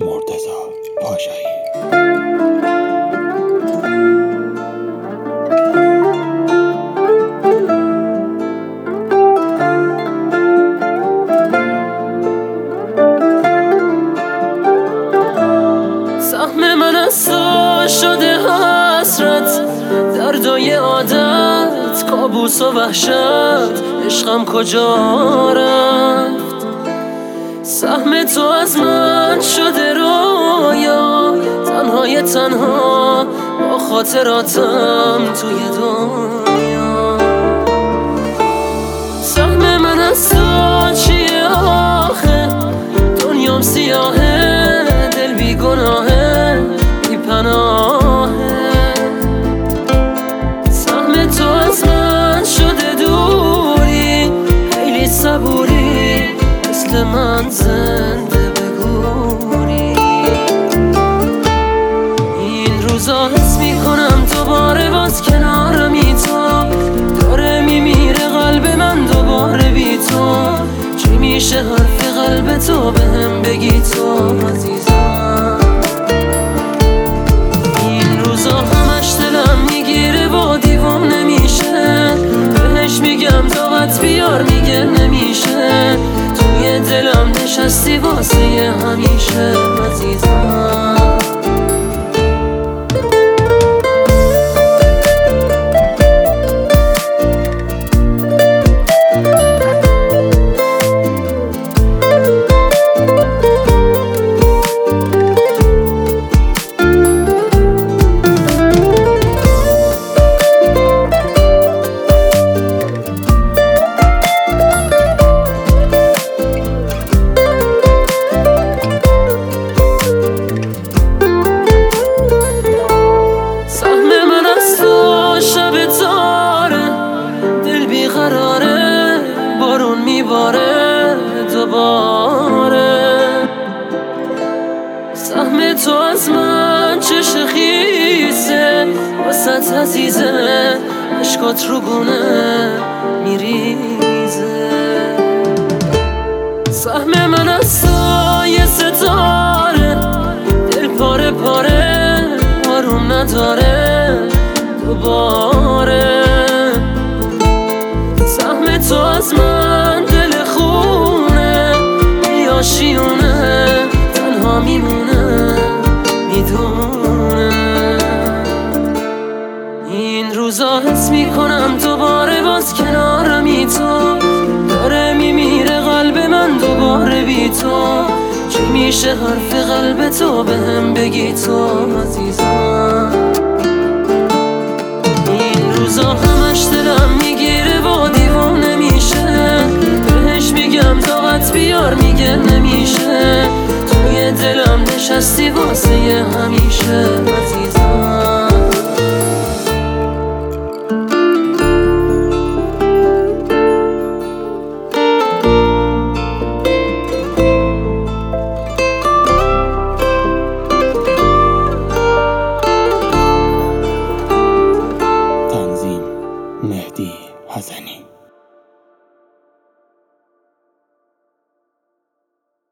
مرتزا پاشایی. شده حسرت دردای عادت کابوس و وحشت. عشقم کجا رفت؟ سهم تو از من شده تنهای تنها با خاطراتم توی دنیا. سهم من از تو چیه آخه؟ دنیام سیاهه دل بی گناهه بی پناهه سهم تو از من شده دوری خیلی صبوری مثل من زنده. روزا حس می‌کنم دوباره باز کنارمی تو. داره میمیره قلب من دوباره بی تو. چی میشه حرف قلب تو بهم بگی تو عزیزم؟ این روزا همش دلم می‌گیره و دیوام نمیشه. بهش میگم طاقت بیار میگه نمیشه. توی دلم نشستی واسه همیشه عزیزم. وسط عزیزه اشکات رو گونه میریزه. سهم من از تو یه ستاره دل پاره پاره آروم نداره دوباره. سهم تو از من روزا حس می‌کنم دوباره باز کنارمی تو. داره میمیره قلب من دوباره بی تو. چی میشه حرف قلب تو به هم بگی تو عزیزم؟ این روزا همش دلم می‌گیره و دیوانه میشه. بهش میگم طاقت بیار میگه نمیشه. توی دلم نشستی واسه همیشه عزیزم. مهدی حسنی.